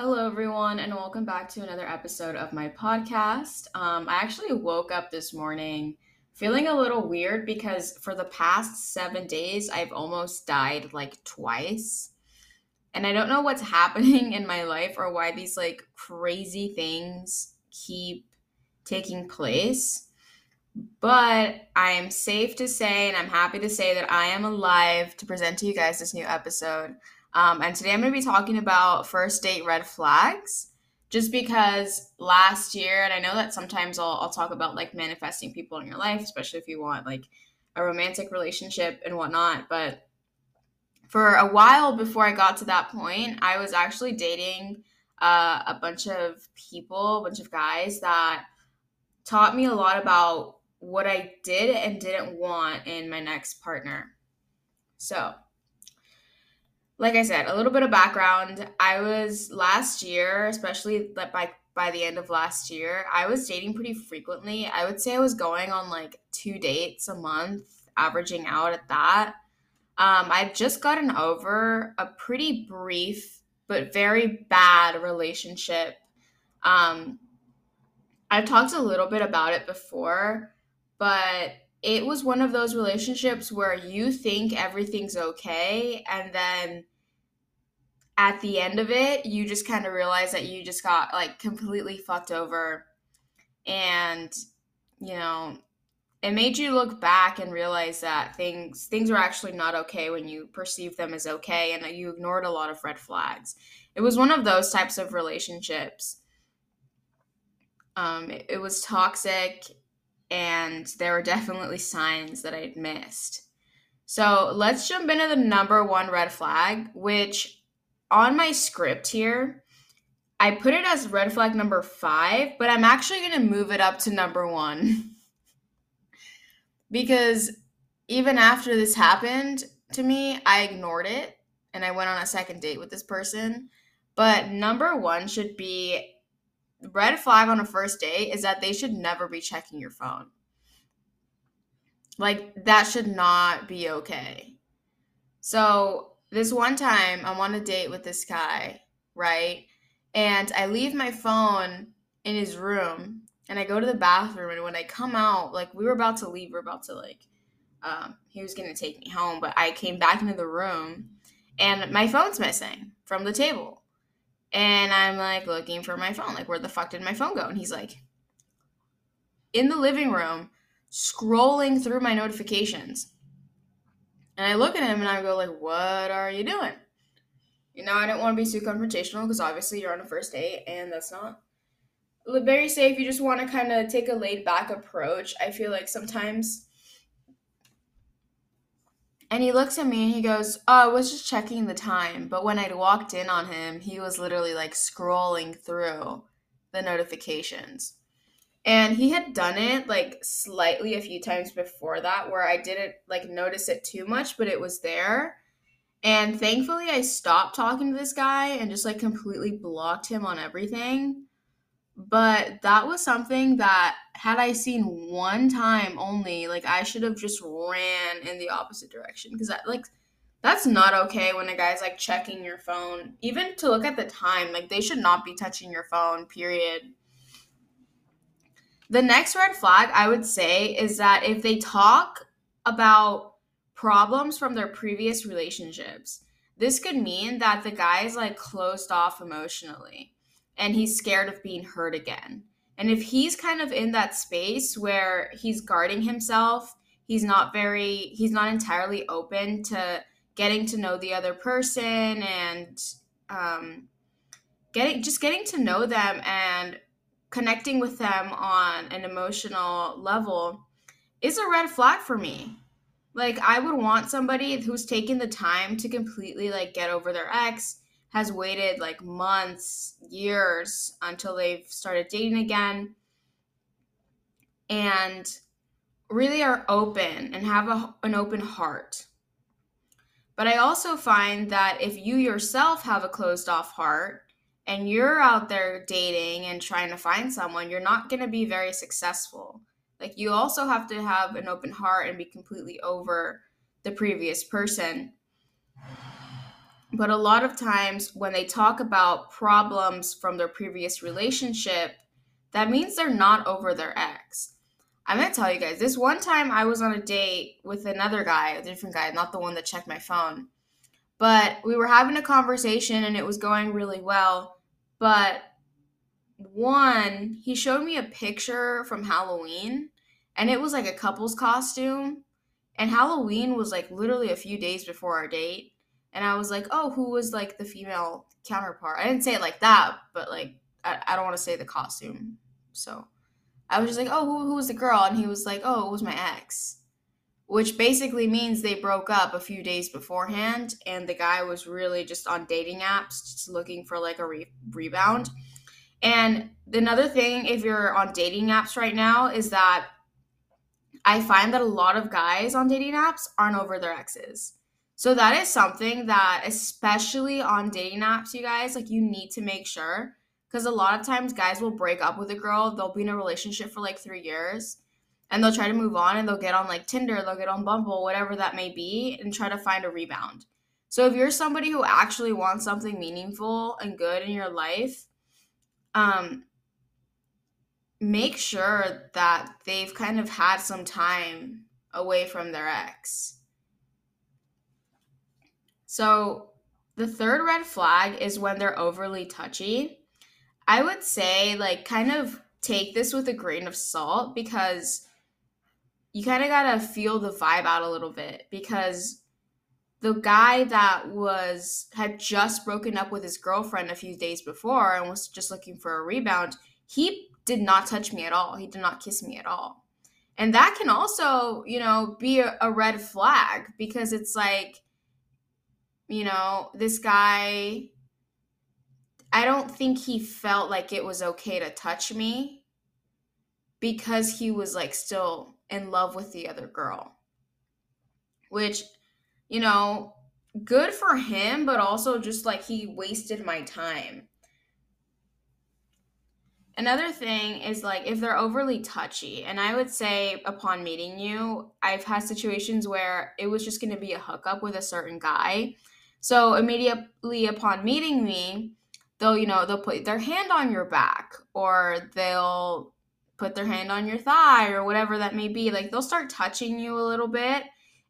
Hello, everyone, and welcome back to another episode of my podcast. Um, I actually woke up this morning feeling a little weird because for the past seven days, I've almost died like twice. And I don't know what's happening in my life or why these like crazy things keep taking place. But I am safe to say, and I'm happy to say that I am alive to present to you guys this new episode. Um, and today I'm going to be talking about first date red flags. Just because last year, and I know that sometimes I'll, I'll talk about like manifesting people in your life, especially if you want like a romantic relationship and whatnot. But for a while before I got to that point, I was actually dating uh, a bunch of people, a bunch of guys that taught me a lot about what I did and didn't want in my next partner. So, like I said, a little bit of background. I was last year, especially like by by the end of last year, I was dating pretty frequently. I would say I was going on like two dates a month, averaging out at that. Um, I've just gotten over a pretty brief but very bad relationship. Um, I've talked a little bit about it before, but it was one of those relationships where you think everything's okay and then at the end of it you just kind of realize that you just got like completely fucked over. And you know it made you look back and realize that things things were actually not okay when you perceived them as okay and you ignored a lot of red flags. It was one of those types of relationships. Um, it, it was toxic and there were definitely signs that I'd missed. So let's jump into the number one red flag, which on my script here, I put it as red flag number five, but I'm actually going to move it up to number one. because even after this happened to me, I ignored it and I went on a second date with this person. But number one should be red flag on a first date is that they should never be checking your phone. Like that should not be okay. So this one time I'm on a date with this guy, right? And I leave my phone in his room and I go to the bathroom and when I come out, like we were about to leave, we are about to like um, he was gonna take me home, but I came back into the room and my phone's missing from the table. And I'm like looking for my phone. Like, where the fuck did my phone go? And he's like, in the living room, scrolling through my notifications. And I look at him and I go, like, what are you doing? You know, I don't want to be too confrontational because obviously you're on a first date and that's not very safe. You just want to kind of take a laid back approach. I feel like sometimes and he looks at me and he goes, Oh, I was just checking the time. But when I walked in on him, he was literally like scrolling through the notifications. And he had done it like slightly a few times before that where I didn't like notice it too much, but it was there. And thankfully, I stopped talking to this guy and just like completely blocked him on everything. But that was something that had I seen one time only, like I should have just ran in the opposite direction because that like that's not okay when a guy's like checking your phone, even to look at the time. Like they should not be touching your phone. Period. The next red flag I would say is that if they talk about problems from their previous relationships, this could mean that the guy is like closed off emotionally and he's scared of being hurt again. And if he's kind of in that space where he's guarding himself, he's not very, he's not entirely open to getting to know the other person and um, getting, just getting to know them and connecting with them on an emotional level is a red flag for me. Like, I would want somebody who's taken the time to completely like get over their ex has waited like months, years until they've started dating again and really are open and have a, an open heart. But I also find that if you yourself have a closed off heart and you're out there dating and trying to find someone, you're not going to be very successful. Like you also have to have an open heart and be completely over the previous person But a lot of times when they talk about problems from their previous relationship, that means they're not over their ex. I'm gonna tell you guys, this one time I was on a date with another guy, a different guy, not the one that checked my phone. But we were having a conversation and it was going really well. But one, he showed me a picture from Halloween and it was like a couple's costume. And Halloween was like literally a few days before our date. And I was like, oh, who was like the female counterpart? I didn't say it like that, but like, I, I don't want to say the costume. So I was just like, oh, who, who was the girl? And he was like, oh, it was my ex. Which basically means they broke up a few days beforehand. And the guy was really just on dating apps, just looking for like a re- rebound. And another thing, if you're on dating apps right now, is that I find that a lot of guys on dating apps aren't over their exes. So that is something that, especially on dating apps, you guys, like you need to make sure. Because a lot of times guys will break up with a girl, they'll be in a relationship for like three years, and they'll try to move on and they'll get on like Tinder, they'll get on Bumble, whatever that may be, and try to find a rebound. So if you're somebody who actually wants something meaningful and good in your life, um, make sure that they've kind of had some time away from their ex. So, the third red flag is when they're overly touchy. I would say, like, kind of take this with a grain of salt because you kind of got to feel the vibe out a little bit because the guy that was had just broken up with his girlfriend a few days before and was just looking for a rebound he did not touch me at all he did not kiss me at all and that can also you know be a, a red flag because it's like you know this guy i don't think he felt like it was okay to touch me because he was like still in love with the other girl which you know, good for him, but also just like he wasted my time. Another thing is like if they're overly touchy, and I would say upon meeting you, I've had situations where it was just going to be a hookup with a certain guy. So immediately upon meeting me, they'll, you know, they'll put their hand on your back or they'll put their hand on your thigh or whatever that may be. Like they'll start touching you a little bit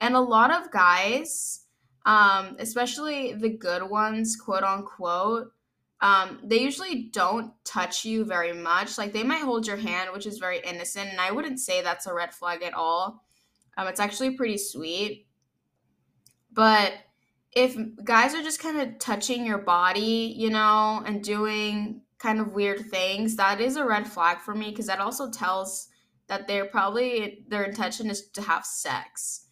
and a lot of guys, um, especially the good ones, quote unquote, um, they usually don't touch you very much. Like they might hold your hand, which is very innocent, and I wouldn't say that's a red flag at all. Um, it's actually pretty sweet. But if guys are just kind of touching your body, you know, and doing kind of weird things, that is a red flag for me because that also tells that they're probably their intention is to have sex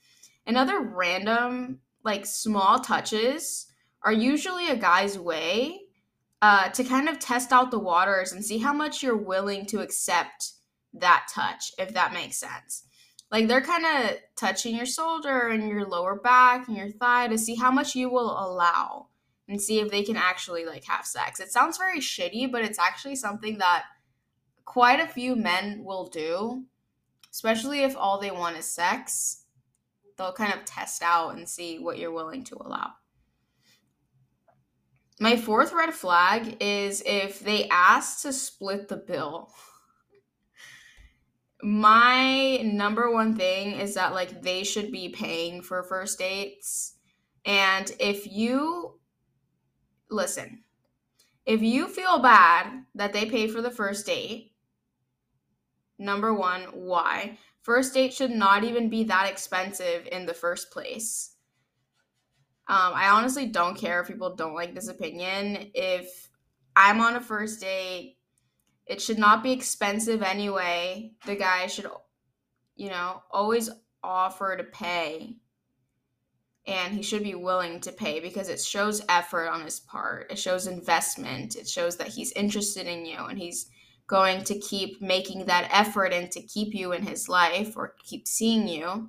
and other random, like small touches are usually a guy's way uh, to kind of test out the waters and see how much you're willing to accept that touch, if that makes sense. Like they're kind of touching your shoulder and your lower back and your thigh to see how much you will allow and see if they can actually like have sex. It sounds very shitty, but it's actually something that quite a few men will do, especially if all they want is sex they'll kind of test out and see what you're willing to allow. My fourth red flag is if they ask to split the bill. My number one thing is that like they should be paying for first dates. And if you listen, if you feel bad that they pay for the first date, number one, why? First date should not even be that expensive in the first place. Um, I honestly don't care if people don't like this opinion. If I'm on a first date, it should not be expensive anyway. The guy should, you know, always offer to pay. And he should be willing to pay because it shows effort on his part. It shows investment. It shows that he's interested in you and he's going to keep making that effort and to keep you in his life or keep seeing you.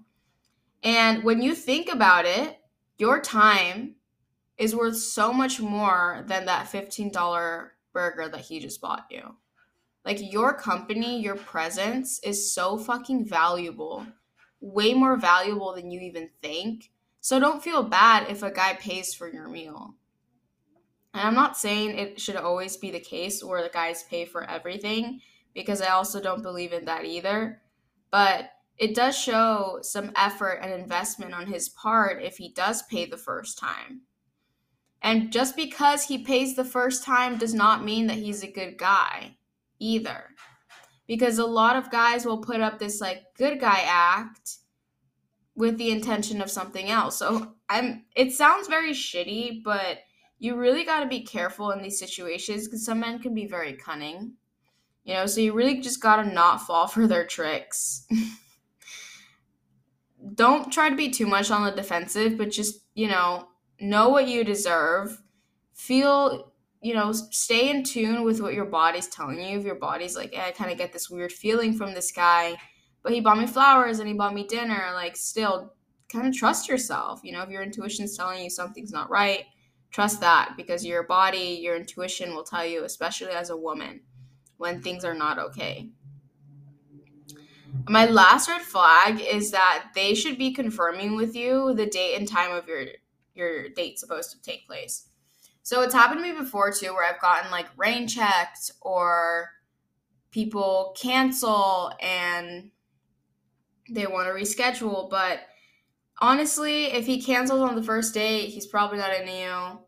And when you think about it, your time is worth so much more than that $15 burger that he just bought you. Like your company, your presence is so fucking valuable, way more valuable than you even think. So don't feel bad if a guy pays for your meal. And I'm not saying it should always be the case where the guys pay for everything because I also don't believe in that either. But it does show some effort and investment on his part if he does pay the first time. And just because he pays the first time does not mean that he's a good guy either. Because a lot of guys will put up this like good guy act with the intention of something else. So I'm it sounds very shitty, but you really got to be careful in these situations cuz some men can be very cunning. You know, so you really just got to not fall for their tricks. Don't try to be too much on the defensive, but just, you know, know what you deserve. Feel, you know, stay in tune with what your body's telling you. If your body's like, eh, I kind of get this weird feeling from this guy, but he bought me flowers and he bought me dinner, like, still kind of trust yourself. You know, if your intuition's telling you something's not right, trust that because your body, your intuition will tell you, especially as a woman when things are not okay. My last red flag is that they should be confirming with you the date and time of your your date supposed to take place. So it's happened to me before too where I've gotten like rain checked or people cancel and they want to reschedule, but honestly, if he cancels on the first date, he's probably not into you.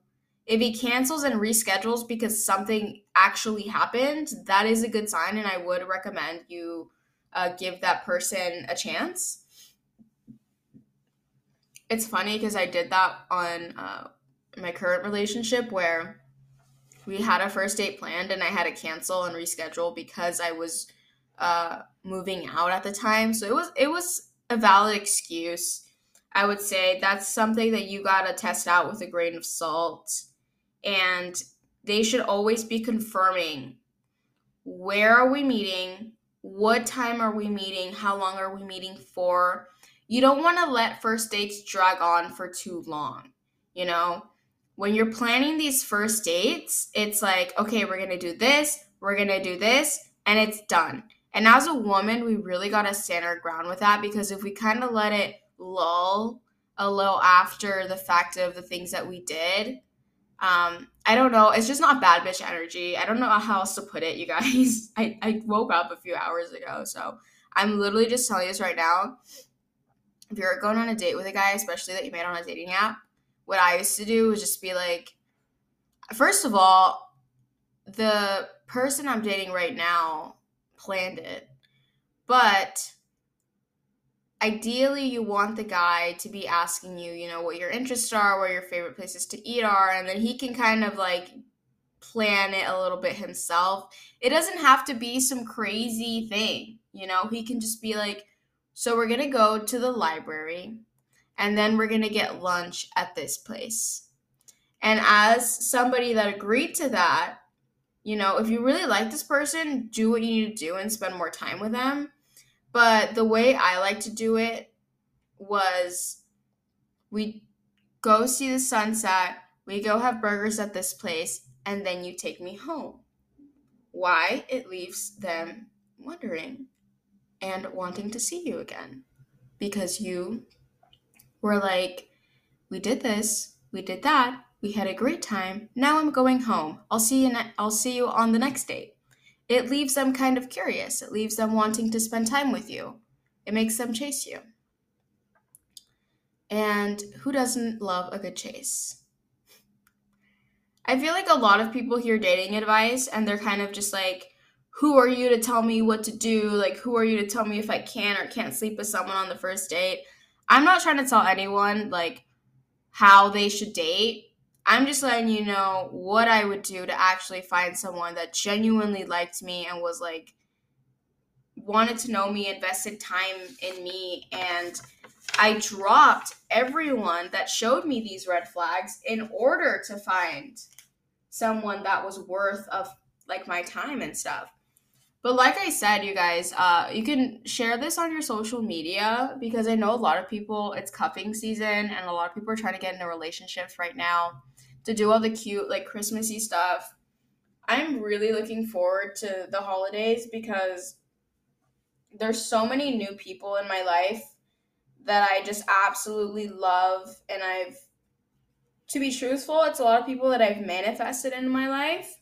If he cancels and reschedules because something actually happened, that is a good sign, and I would recommend you uh, give that person a chance. It's funny because I did that on uh, my current relationship where we had a first date planned and I had to cancel and reschedule because I was uh, moving out at the time. So it was it was a valid excuse. I would say that's something that you gotta test out with a grain of salt and they should always be confirming where are we meeting what time are we meeting how long are we meeting for you don't want to let first dates drag on for too long you know when you're planning these first dates it's like okay we're gonna do this we're gonna do this and it's done and as a woman we really got to stand our ground with that because if we kind of let it lull a little after the fact of the things that we did um, I don't know. It's just not bad bitch energy. I don't know how else to put it, you guys. I, I woke up a few hours ago, so I'm literally just telling you this right now. If you're going on a date with a guy, especially that you made on a dating app, what I used to do was just be like, first of all, the person I'm dating right now planned it. But ideally you want the guy to be asking you you know what your interests are where your favorite places to eat are and then he can kind of like plan it a little bit himself. It doesn't have to be some crazy thing you know? He can just be like so we're gonna go to the library and then we're gonna get lunch at this place and as somebody that agreed to that you know if you really like this person do what you need to do and spend more time with them but the way I like to do it was we go see the sunset, we go have burgers at this place, and then you take me home. Why? It leaves them wondering and wanting to see you again. Because you were like, we did this, we did that, we had a great time. Now I'm going home. I'll see you ne- I'll see you on the next date it leaves them kind of curious. It leaves them wanting to spend time with you. It makes them chase you. And who doesn't love a good chase? I feel like a lot of people hear dating advice and they're kind of just like, who are you to tell me what to do? Like, who are you to tell me if I can or can't sleep with someone on the first date? I'm not trying to tell anyone like how they should date. I'm just letting you know what I would do to actually find someone that genuinely liked me and was like wanted to know me, invested time in me, and I dropped everyone that showed me these red flags in order to find someone that was worth of like my time and stuff. But like I said, you guys, uh, you can share this on your social media because I know a lot of people. It's cuffing season, and a lot of people are trying to get into relationships right now to do all the cute like Christmassy stuff. I'm really looking forward to the holidays because there's so many new people in my life that I just absolutely love and I've to be truthful, it's a lot of people that I've manifested in my life.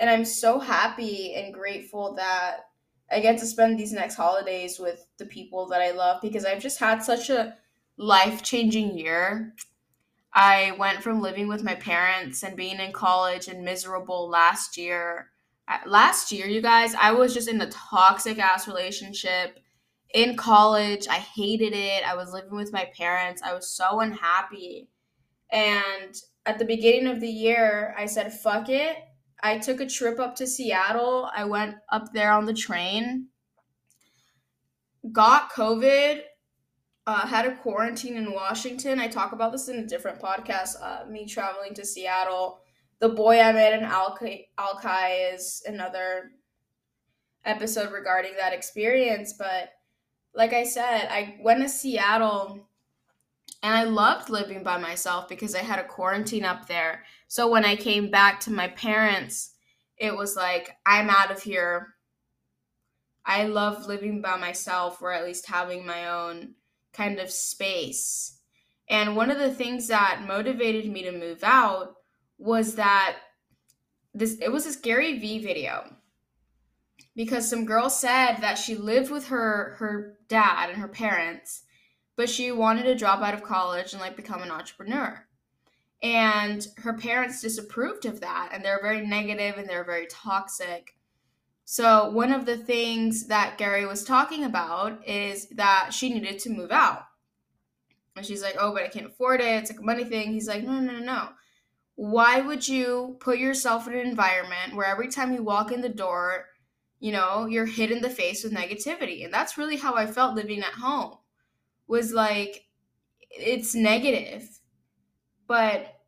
And I'm so happy and grateful that I get to spend these next holidays with the people that I love because I've just had such a life changing year. I went from living with my parents and being in college and miserable last year. Uh, last year, you guys, I was just in a toxic ass relationship in college. I hated it. I was living with my parents. I was so unhappy. And at the beginning of the year, I said, fuck it. I took a trip up to Seattle. I went up there on the train, got COVID, uh, had a quarantine in Washington. I talk about this in a different podcast. Uh, me traveling to Seattle. The boy I met in Alki, Alki is another episode regarding that experience. But like I said, I went to Seattle and I loved living by myself because I had a quarantine up there. So when I came back to my parents, it was like, I'm out of here. I love living by myself or at least having my own kind of space. And one of the things that motivated me to move out was that this it was this Gary Vee video because some girl said that she lived with her her dad and her parents but she wanted to drop out of college and like become an entrepreneur. And her parents disapproved of that and they're very negative and they're very toxic. So, one of the things that Gary was talking about is that she needed to move out. And she's like, Oh, but I can't afford it. It's like a money thing. He's like, No, no, no, no. Why would you put yourself in an environment where every time you walk in the door, you know, you're hit in the face with negativity? And that's really how I felt living at home was like it's negative. But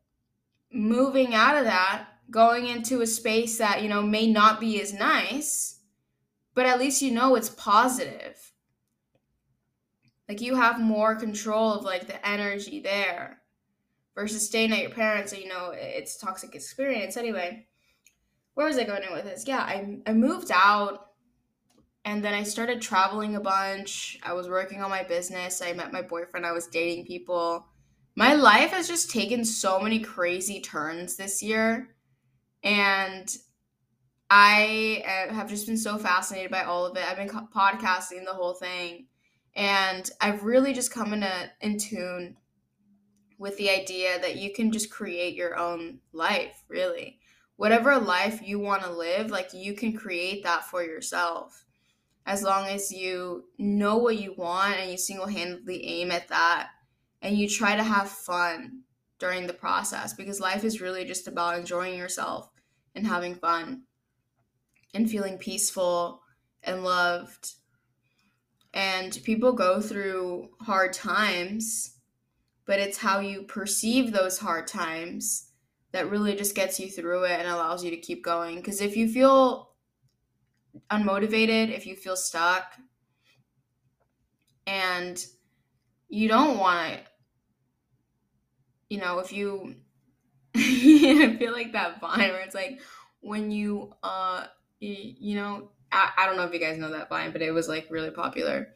moving out of that, going into a space that, you know, may not be as nice, but at least you know it's positive. Like you have more control of like the energy there versus staying at your parents and you know it's toxic experience anyway where was i going with this yeah i, I moved out and then I started traveling a bunch. I was working on my business. I met my boyfriend. I was dating people. My life has just taken so many crazy turns this year. And I uh, have just been so fascinated by all of it. I've been podcasting the whole thing. And I've really just come in, a, in tune with the idea that you can just create your own life, really. Whatever life you want to live, like you can create that for yourself as long as you know what you want and you single handedly aim at that and you try to have fun during the process because life is really just about enjoying yourself and having fun and feeling peaceful and loved. And people go through hard times, but it's how you perceive those hard times that really just gets you through it and allows you to keep going. Because if you feel unmotivated, if you feel stuck, and you don't want to, you know, if you, I feel like that vine where it's like when you, uh, you, you know, I, I don't know if you guys know that vine, but it was like really popular.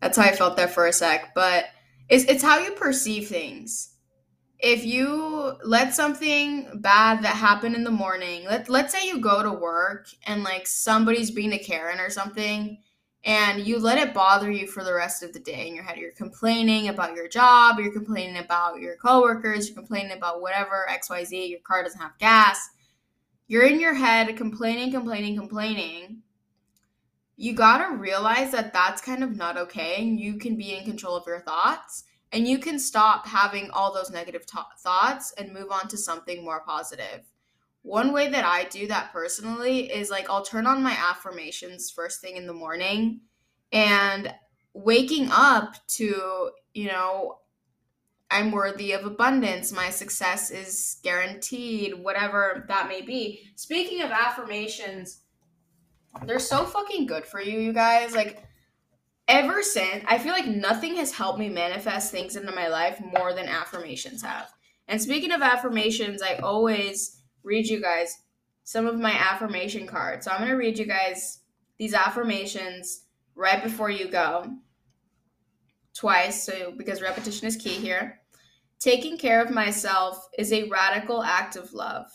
That's how I felt there for a sec. But it's, it's how you perceive things if you let something bad that happened in the morning, let let's say you go to work and like somebody's being a Karen or something and you let it bother you for the rest of the day in your head. You're complaining about your job, you're complaining about your coworkers, you're complaining about whatever, XYZ, your car doesn't have gas. You're in your head complaining, complaining, complaining. You got to realize that that's kind of not okay and you can be in control of your thoughts and you can stop having all those negative t- thoughts and move on to something more positive. One way that I do that personally is like I'll turn on my affirmations first thing in the morning and waking up to, you know, I'm worthy of abundance, my success is guaranteed, whatever that may be. Speaking of affirmations, they're so fucking good for you, you guys. Like ever since, I feel like nothing has helped me manifest things into my life more than affirmations have. And speaking of affirmations, I always read you guys some of my affirmation cards. So I'm going to read you guys these affirmations right before you go twice so because repetition is key here Taking care of myself is a radical act of love.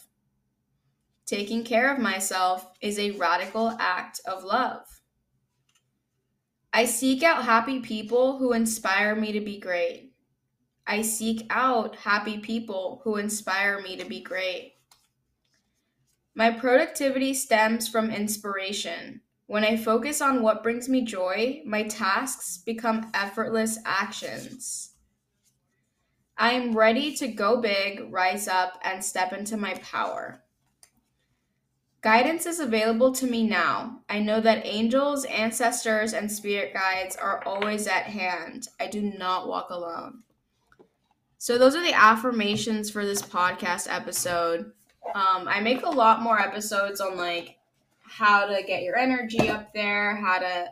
Taking care of myself is a radical act of love. I seek out happy people who inspire me to be great. I seek out happy people who inspire me to be great. My productivity stems from inspiration. When I focus on what brings me joy, my tasks become effortless actions. I am ready to go big, rise up, and step into my power. Guidance is available to me now. I know that angels, ancestors, and spirit guides are always at hand. I do not walk alone. So, those are the affirmations for this podcast episode. Um, I make a lot more episodes on like how to get your energy up there, how to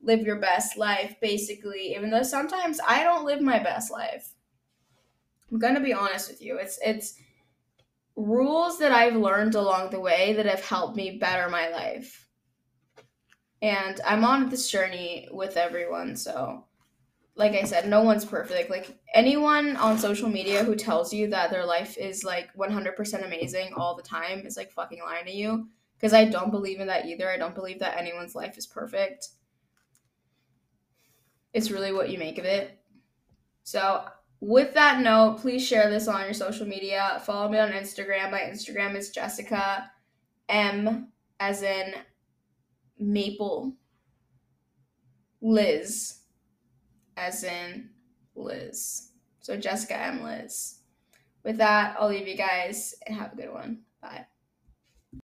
live your best life, basically. Even though sometimes I don't live my best life. I'm gonna be honest with you. It's it's rules that I've learned along the way that have helped me better my life. And I'm on this journey with everyone, so like I said, no one's perfect. Like anyone on social media who tells you that their life is like 100% amazing all the time is like fucking lying to you because I don't believe in that either. I don't believe that anyone's life is perfect. It's really what you make of it. So with that note, please share this on your social media. Follow me on Instagram. My Instagram is Jessica M as in Maple Liz as in Liz. So Jessica M Liz. With that, I'll leave you guys and have a good one. Bye.